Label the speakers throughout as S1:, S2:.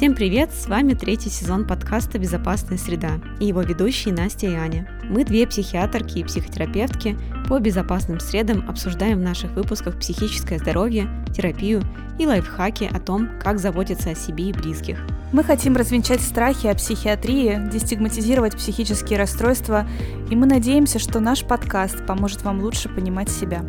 S1: Всем привет! С вами третий сезон подкаста «Безопасная среда» и его ведущие Настя и Аня. Мы две психиатрки и психотерапевтки по безопасным средам обсуждаем в наших выпусках психическое здоровье, терапию и лайфхаки о том, как заботиться о себе и близких.
S2: Мы хотим развенчать страхи о психиатрии, дестигматизировать психические расстройства, и мы надеемся, что наш подкаст поможет вам лучше понимать себя.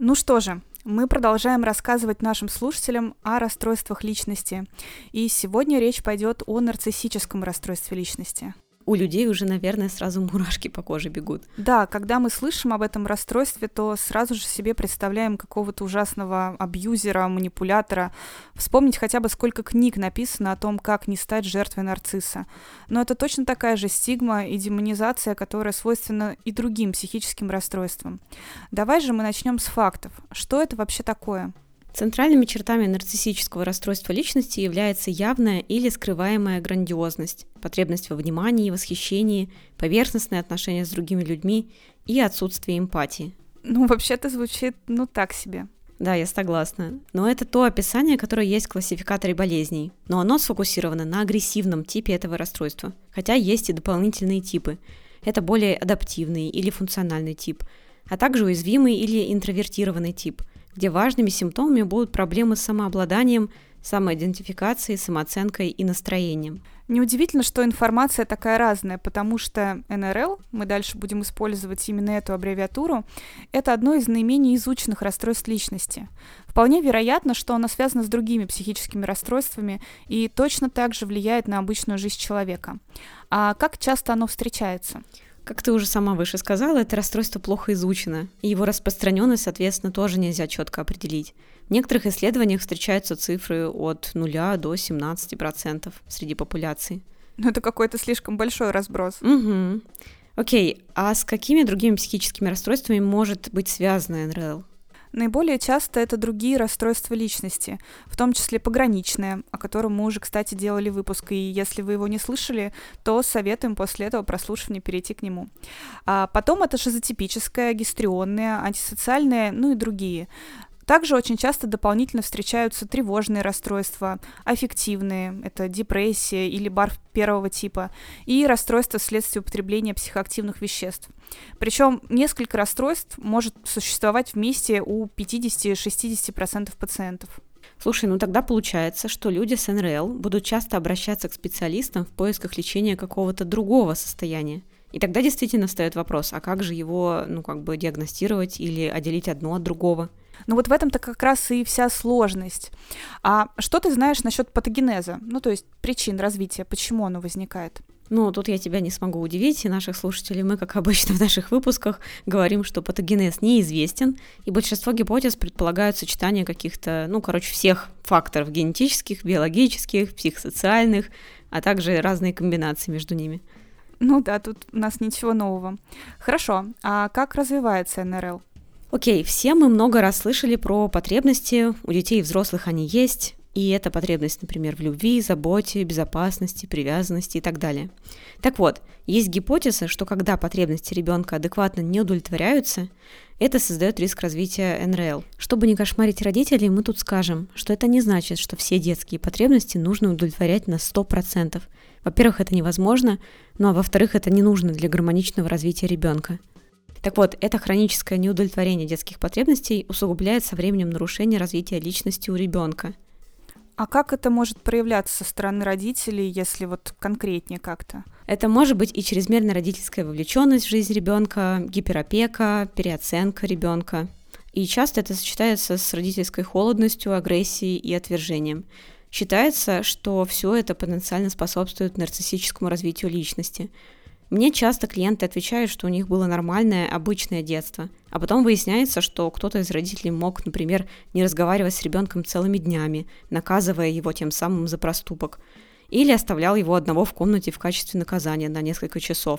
S2: Ну что же, мы продолжаем рассказывать нашим слушателям о расстройствах личности. И сегодня речь пойдет о нарциссическом расстройстве личности
S1: у людей уже, наверное, сразу мурашки по коже бегут.
S2: Да, когда мы слышим об этом расстройстве, то сразу же себе представляем какого-то ужасного абьюзера, манипулятора. Вспомнить хотя бы сколько книг написано о том, как не стать жертвой нарцисса. Но это точно такая же стигма и демонизация, которая свойственна и другим психическим расстройствам. Давай же мы начнем с фактов. Что это вообще такое?
S1: Центральными чертами нарциссического расстройства личности является явная или скрываемая грандиозность, потребность во внимании и восхищении, поверхностные отношения с другими людьми и отсутствие эмпатии.
S2: Ну, вообще-то звучит, ну, так себе.
S1: Да, я согласна. Но это то описание, которое есть в классификаторе болезней. Но оно сфокусировано на агрессивном типе этого расстройства. Хотя есть и дополнительные типы. Это более адаптивный или функциональный тип, а также уязвимый или интровертированный тип – где важными симптомами будут проблемы с самообладанием, самоидентификацией, самооценкой и настроением.
S2: Неудивительно, что информация такая разная, потому что НРЛ, мы дальше будем использовать именно эту аббревиатуру, это одно из наименее изученных расстройств личности. Вполне вероятно, что оно связано с другими психическими расстройствами и точно так же влияет на обычную жизнь человека. А как часто оно встречается?
S1: Как ты уже сама выше сказала, это расстройство плохо изучено, и его распространенность, соответственно, тоже нельзя четко определить. В некоторых исследованиях встречаются цифры от 0 до 17% среди популяции.
S2: Ну, это какой-то слишком большой разброс.
S1: Угу. Окей, а с какими другими психическими расстройствами может быть связана НРЛ?
S2: Наиболее часто это другие расстройства личности, в том числе пограничные, о котором мы уже, кстати, делали выпуск, и если вы его не слышали, то советуем после этого прослушивания перейти к нему. А потом это шизотипическое, гистрионное, антисоциальное, ну и другие. Также очень часто дополнительно встречаются тревожные расстройства, аффективные, это депрессия или бар первого типа, и расстройства вследствие употребления психоактивных веществ. Причем несколько расстройств может существовать вместе у 50-60% пациентов.
S1: Слушай, ну тогда получается, что люди с НРЛ будут часто обращаться к специалистам в поисках лечения какого-то другого состояния. И тогда действительно встает вопрос, а как же его, ну, как бы диагностировать или отделить одно от другого?
S2: Ну вот в этом-то как раз и вся сложность. А что ты знаешь насчет патогенеза? Ну, то есть причин развития, почему оно возникает?
S1: Ну, тут я тебя не смогу удивить, и наших слушателей мы, как обычно в наших выпусках, говорим, что патогенез неизвестен, и большинство гипотез предполагают сочетание каких-то, ну, короче, всех факторов генетических, биологических, психосоциальных, а также разные комбинации между ними.
S2: Ну да, тут у нас ничего нового. Хорошо, а как развивается НРЛ?
S1: Окей, все мы много раз слышали про потребности, у детей и взрослых они есть, и это потребность, например, в любви, заботе, безопасности, привязанности и так далее. Так вот, есть гипотеза, что когда потребности ребенка адекватно не удовлетворяются, это создает риск развития НРЛ. Чтобы не кошмарить родителей, мы тут скажем, что это не значит, что все детские потребности нужно удовлетворять на 100%. Во-первых, это невозможно, ну а во-вторых, это не нужно для гармоничного развития ребенка. Так вот, это хроническое неудовлетворение детских потребностей усугубляет со временем нарушение развития личности у ребенка.
S2: А как это может проявляться со стороны родителей, если вот конкретнее как-то?
S1: Это может быть и чрезмерная родительская вовлеченность в жизнь ребенка, гиперопека, переоценка ребенка. И часто это сочетается с родительской холодностью, агрессией и отвержением. Считается, что все это потенциально способствует нарциссическому развитию личности – мне часто клиенты отвечают, что у них было нормальное, обычное детство, а потом выясняется, что кто-то из родителей мог, например, не разговаривать с ребенком целыми днями, наказывая его тем самым за проступок, или оставлял его одного в комнате в качестве наказания на несколько часов.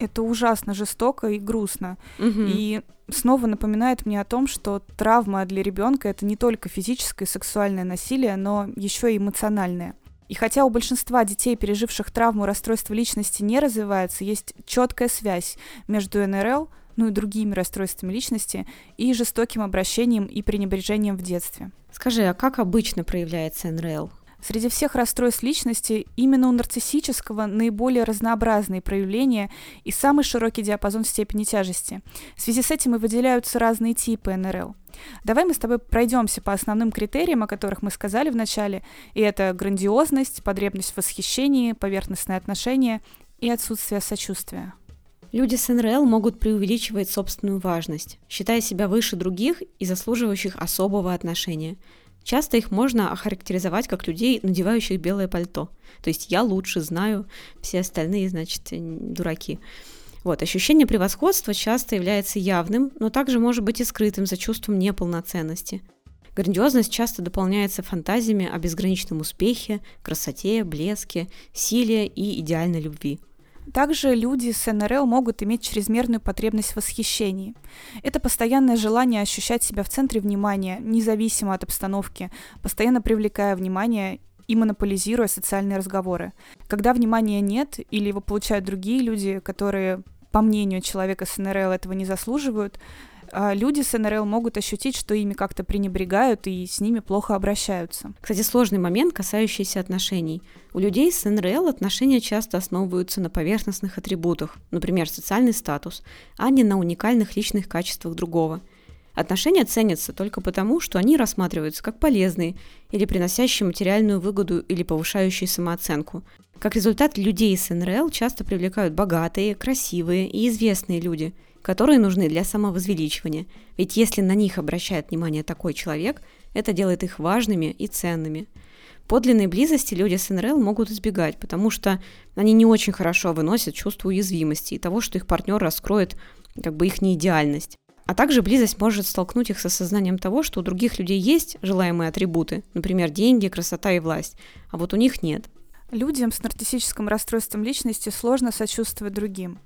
S2: Это ужасно жестоко и грустно.
S1: Угу.
S2: И снова напоминает мне о том, что травма для ребенка это не только физическое и сексуальное насилие, но еще и эмоциональное. И хотя у большинства детей, переживших травму расстройства личности, не развивается, есть четкая связь между НРЛ, ну и другими расстройствами личности, и жестоким обращением и пренебрежением в детстве.
S1: Скажи, а как обычно проявляется НРЛ?
S2: Среди всех расстройств личности именно у нарциссического наиболее разнообразные проявления и самый широкий диапазон степени тяжести. В связи с этим и выделяются разные типы НРЛ. Давай мы с тобой пройдемся по основным критериям, о которых мы сказали в начале, и это грандиозность, потребность в восхищении, поверхностное отношение и отсутствие сочувствия.
S1: Люди с НРЛ могут преувеличивать собственную важность, считая себя выше других и заслуживающих особого отношения – Часто их можно охарактеризовать как людей, надевающих белое пальто. То есть я лучше знаю, все остальные, значит, дураки. Вот, ощущение превосходства часто является явным, но также может быть и скрытым за чувством неполноценности. Грандиозность часто дополняется фантазиями о безграничном успехе, красоте, блеске, силе и идеальной любви –
S2: также люди с НРЛ могут иметь чрезмерную потребность в восхищении. Это постоянное желание ощущать себя в центре внимания, независимо от обстановки, постоянно привлекая внимание и монополизируя социальные разговоры. Когда внимания нет или его получают другие люди, которые, по мнению человека с НРЛ, этого не заслуживают, люди с НРЛ могут ощутить, что ими как-то пренебрегают и с ними плохо обращаются.
S1: Кстати, сложный момент, касающийся отношений. У людей с НРЛ отношения часто основываются на поверхностных атрибутах, например, социальный статус, а не на уникальных личных качествах другого. Отношения ценятся только потому, что они рассматриваются как полезные или приносящие материальную выгоду или повышающие самооценку. Как результат, людей с НРЛ часто привлекают богатые, красивые и известные люди – которые нужны для самовозвеличивания, ведь если на них обращает внимание такой человек, это делает их важными и ценными. Подлинной близости люди с НРЛ могут избегать, потому что они не очень хорошо выносят чувство уязвимости и того, что их партнер раскроет как бы их неидеальность. А также близость может столкнуть их с осознанием того, что у других людей есть желаемые атрибуты, например, деньги, красота и власть, а вот у них нет.
S2: Людям с нарциссическим расстройством личности сложно сочувствовать другим.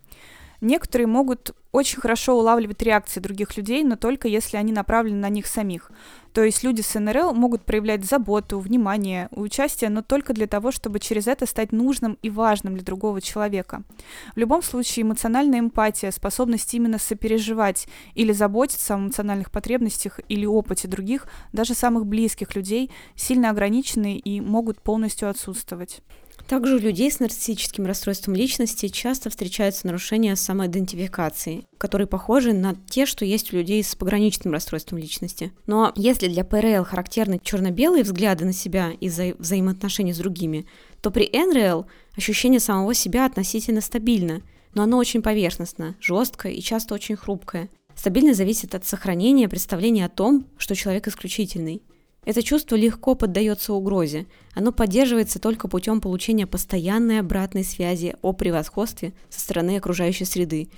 S2: Некоторые могут очень хорошо улавливать реакции других людей, но только если они направлены на них самих. То есть люди с НРЛ могут проявлять заботу, внимание, участие, но только для того, чтобы через это стать нужным и важным для другого человека. В любом случае, эмоциональная эмпатия, способность именно сопереживать или заботиться о эмоциональных потребностях или опыте других, даже самых близких людей, сильно ограничены и могут полностью отсутствовать.
S1: Также у людей с нарциссическим расстройством личности часто встречаются нарушения самоидентификации, которые похожи на те, что есть у людей с пограничным расстройством личности. Но если для ПРЛ характерны черно-белые взгляды на себя из-за взаимоотношений с другими, то при НРЛ ощущение самого себя относительно стабильно, но оно очень поверхностно, жесткое и часто очень хрупкое. Стабильность зависит от сохранения представления о том, что человек исключительный – это чувство легко поддается угрозе. Оно поддерживается только путем получения постоянной обратной связи о превосходстве со стороны окружающей среды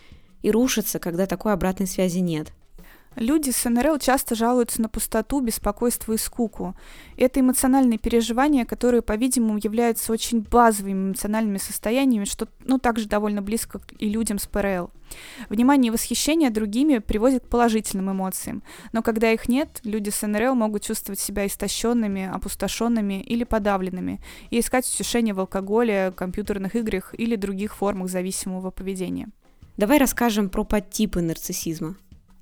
S1: и рушится, когда такой обратной связи нет.
S2: Люди с НРЛ часто жалуются на пустоту, беспокойство и скуку. Это эмоциональные переживания, которые, по-видимому, являются очень базовыми эмоциональными состояниями, что ну, также довольно близко и людям с ПРЛ. Внимание и восхищение другими приводит к положительным эмоциям, но когда их нет, люди с НРЛ могут чувствовать себя истощенными, опустошенными или подавленными и искать утешение в алкоголе, компьютерных играх или других формах зависимого поведения.
S1: Давай расскажем про подтипы нарциссизма.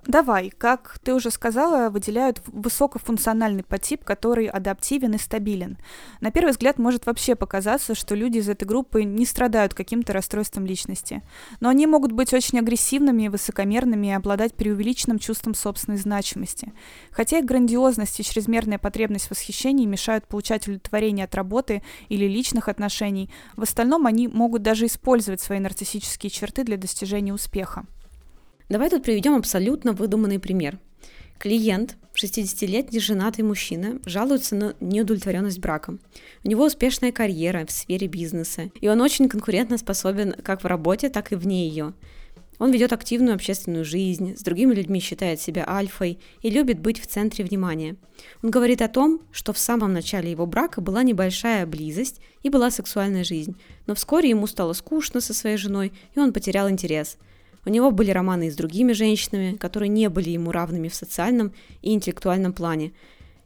S2: Давай, как ты уже сказала, выделяют высокофункциональный подтип, который адаптивен и стабилен. На первый взгляд может вообще показаться, что люди из этой группы не страдают каким-то расстройством личности. Но они могут быть очень агрессивными, высокомерными и обладать преувеличенным чувством собственной значимости. Хотя их грандиозность и чрезмерная потребность в восхищении мешают получать удовлетворение от работы или личных отношений, в остальном они могут даже использовать свои нарциссические черты для достижения успеха.
S1: Давай тут приведем абсолютно выдуманный пример. Клиент, 60-летний женатый мужчина, жалуется на неудовлетворенность браком. У него успешная карьера в сфере бизнеса, и он очень конкурентно способен как в работе, так и вне ее. Он ведет активную общественную жизнь, с другими людьми считает себя альфой и любит быть в центре внимания. Он говорит о том, что в самом начале его брака была небольшая близость и была сексуальная жизнь, но вскоре ему стало скучно со своей женой, и он потерял интерес – у него были романы и с другими женщинами, которые не были ему равными в социальном и интеллектуальном плане.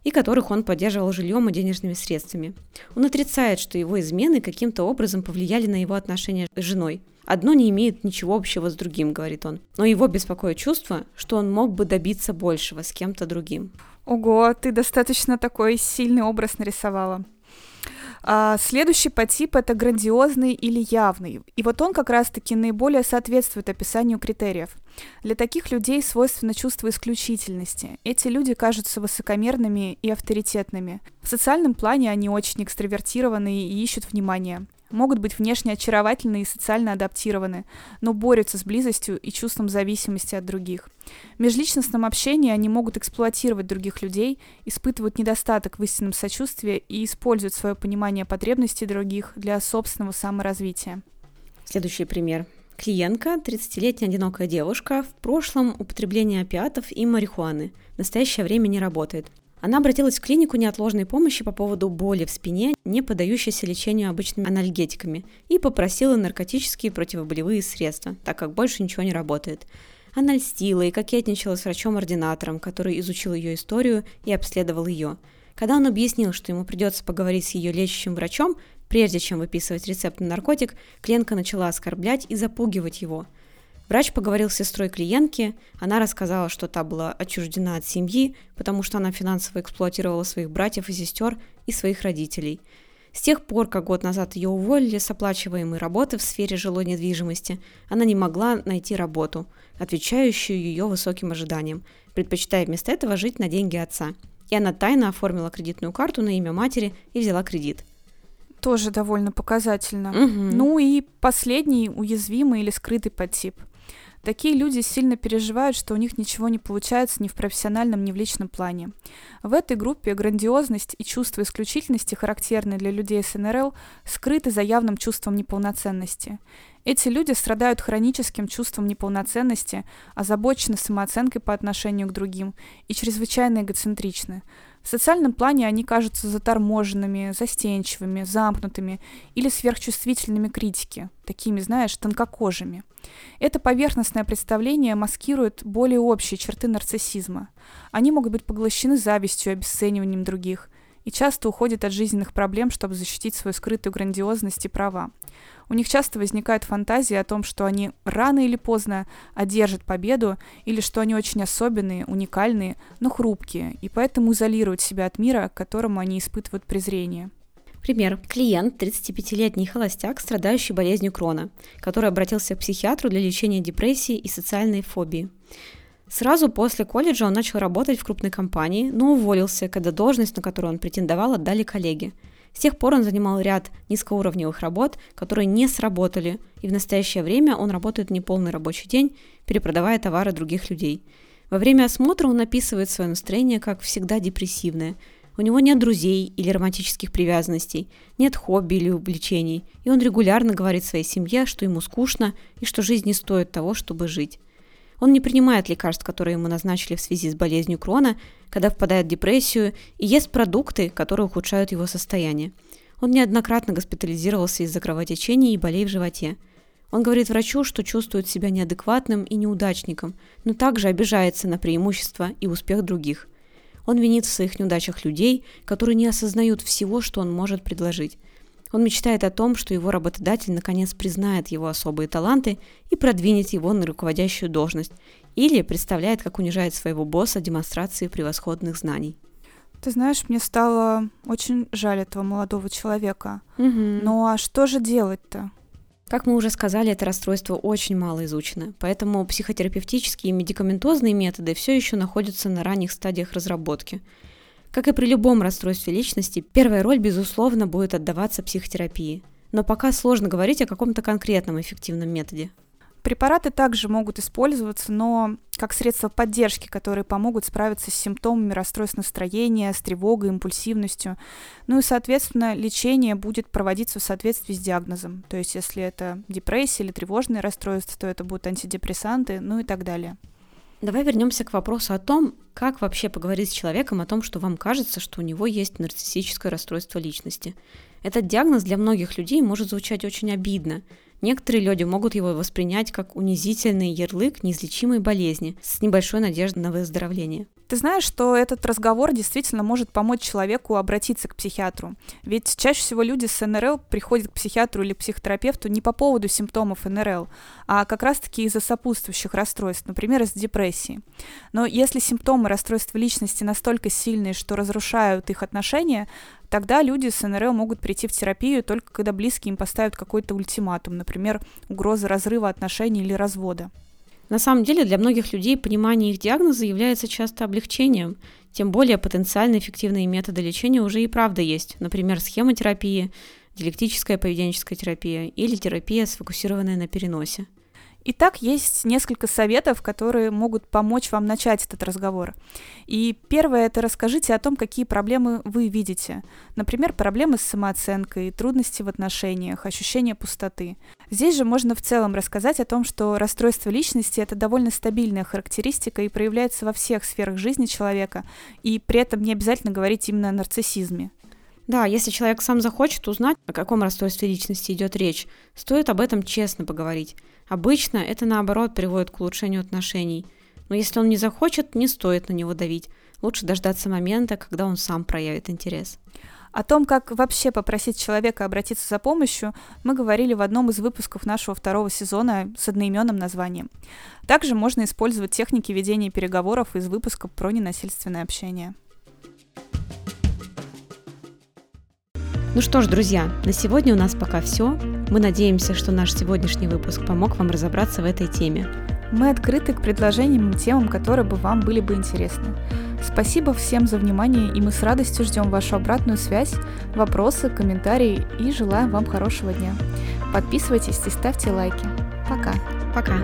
S1: и которых он поддерживал жильем и денежными средствами. Он отрицает, что его измены каким-то образом повлияли на его отношения с женой. Одно не имеет ничего общего с другим, говорит он. Но его беспокоит чувство, что он мог бы добиться большего с кем-то другим.
S2: Ого, ты достаточно такой сильный образ нарисовала. А следующий подтип — это грандиозный или явный. И вот он как раз-таки наиболее соответствует описанию критериев. Для таких людей свойственно чувство исключительности. Эти люди кажутся высокомерными и авторитетными. В социальном плане они очень экстравертированные и ищут внимания могут быть внешне очаровательны и социально адаптированы, но борются с близостью и чувством зависимости от других. В межличностном общении они могут эксплуатировать других людей, испытывают недостаток в истинном сочувствии и используют свое понимание потребностей других для собственного саморазвития.
S1: Следующий пример. Клиентка, 30-летняя одинокая девушка, в прошлом употребление опиатов и марихуаны. В настоящее время не работает. Она обратилась в клинику неотложной помощи по поводу боли в спине, не поддающейся лечению обычными анальгетиками, и попросила наркотические противоболевые средства, так как больше ничего не работает. Она льстила и кокетничала с врачом-ординатором, который изучил ее историю и обследовал ее. Когда он объяснил, что ему придется поговорить с ее лечащим врачом, прежде чем выписывать рецепт на наркотик, клиентка начала оскорблять и запугивать его – Врач поговорил с сестрой клиентки, она рассказала, что та была отчуждена от семьи, потому что она финансово эксплуатировала своих братьев и сестер и своих родителей. С тех пор, как год назад ее уволили с оплачиваемой работы в сфере жилой недвижимости, она не могла найти работу, отвечающую ее высоким ожиданиям, предпочитая вместо этого жить на деньги отца. И она тайно оформила кредитную карту на имя матери и взяла кредит.
S2: Тоже довольно показательно.
S1: Угу.
S2: Ну и последний уязвимый или скрытый подтип – Такие люди сильно переживают, что у них ничего не получается ни в профессиональном, ни в личном плане. В этой группе грандиозность и чувство исключительности, характерные для людей с НРЛ, скрыты за явным чувством неполноценности. Эти люди страдают хроническим чувством неполноценности, озабочены самооценкой по отношению к другим и чрезвычайно эгоцентричны. В социальном плане они кажутся заторможенными, застенчивыми, замкнутыми или сверхчувствительными критики, такими, знаешь, тонкокожими. Это поверхностное представление маскирует более общие черты нарциссизма. Они могут быть поглощены завистью и обесцениванием других, и часто уходят от жизненных проблем, чтобы защитить свою скрытую грандиозность и права. У них часто возникают фантазии о том, что они рано или поздно одержат победу, или что они очень особенные, уникальные, но хрупкие, и поэтому изолируют себя от мира, к которому они испытывают презрение.
S1: Пример. Клиент, 35-летний холостяк, страдающий болезнью Крона, который обратился к психиатру для лечения депрессии и социальной фобии. Сразу после колледжа он начал работать в крупной компании, но уволился, когда должность, на которую он претендовал, отдали коллеги. С тех пор он занимал ряд низкоуровневых работ, которые не сработали, и в настоящее время он работает неполный рабочий день, перепродавая товары других людей. Во время осмотра он описывает свое настроение как всегда депрессивное. У него нет друзей или романтических привязанностей, нет хобби или увлечений, и он регулярно говорит своей семье, что ему скучно и что жизнь не стоит того, чтобы жить. Он не принимает лекарств, которые ему назначили в связи с болезнью Крона, когда впадает в депрессию, и ест продукты, которые ухудшают его состояние. Он неоднократно госпитализировался из-за кровотечений и болей в животе. Он говорит врачу, что чувствует себя неадекватным и неудачником, но также обижается на преимущества и успех других. Он винит в своих неудачах людей, которые не осознают всего, что он может предложить. Он мечтает о том, что его работодатель наконец признает его особые таланты и продвинет его на руководящую должность, или представляет, как унижает своего босса демонстрацией превосходных знаний.
S2: Ты знаешь, мне стало очень жаль этого молодого человека.
S1: Угу.
S2: Ну а что же делать-то?
S1: Как мы уже сказали, это расстройство очень мало изучено, поэтому психотерапевтические и медикаментозные методы все еще находятся на ранних стадиях разработки. Как и при любом расстройстве личности, первая роль, безусловно, будет отдаваться психотерапии. Но пока сложно говорить о каком-то конкретном эффективном методе.
S2: Препараты также могут использоваться, но как средство поддержки, которые помогут справиться с симптомами расстройств настроения, с тревогой, импульсивностью. Ну и, соответственно, лечение будет проводиться в соответствии с диагнозом. То есть, если это депрессия или тревожное расстройство, то это будут антидепрессанты, ну и так далее.
S1: Давай вернемся к вопросу о том, как вообще поговорить с человеком о том, что вам кажется, что у него есть нарциссическое расстройство личности. Этот диагноз для многих людей может звучать очень обидно. Некоторые люди могут его воспринять как унизительный ярлык неизлечимой болезни с небольшой надеждой на выздоровление.
S2: Ты знаешь, что этот разговор действительно может помочь человеку обратиться к психиатру. Ведь чаще всего люди с НРЛ приходят к психиатру или психотерапевту не по поводу симптомов НРЛ, а как раз-таки из-за сопутствующих расстройств, например, из депрессии. Но если симптомы расстройства личности настолько сильные, что разрушают их отношения, тогда люди с НРЛ могут прийти в терапию только когда близкие им поставят какой-то ультиматум, например, угроза разрыва отношений или развода.
S1: На самом деле для многих людей понимание их диагноза является часто облегчением, тем более потенциально эффективные методы лечения уже и правда есть, например, схемотерапия, диалектическая поведенческая терапия или терапия, сфокусированная на переносе.
S2: Итак, есть несколько советов, которые могут помочь вам начать этот разговор. И первое – это расскажите о том, какие проблемы вы видите. Например, проблемы с самооценкой, трудности в отношениях, ощущение пустоты. Здесь же можно в целом рассказать о том, что расстройство личности – это довольно стабильная характеристика и проявляется во всех сферах жизни человека, и при этом не обязательно говорить именно о нарциссизме.
S1: Да, если человек сам захочет узнать, о каком расстройстве личности идет речь, стоит об этом честно поговорить. Обычно это наоборот приводит к улучшению отношений. Но если он не захочет, не стоит на него давить. Лучше дождаться момента, когда он сам проявит интерес.
S2: О том, как вообще попросить человека обратиться за помощью, мы говорили в одном из выпусков нашего второго сезона с одноименным названием. Также можно использовать техники ведения переговоров из выпуска про ненасильственное общение.
S1: Ну что ж, друзья, на сегодня у нас пока все. Мы надеемся, что наш сегодняшний выпуск помог вам разобраться в этой теме.
S2: Мы открыты к предложениям и темам, которые бы вам были бы интересны. Спасибо всем за внимание, и мы с радостью ждем вашу обратную связь, вопросы, комментарии и желаем вам хорошего дня. Подписывайтесь и ставьте лайки. Пока.
S1: Пока.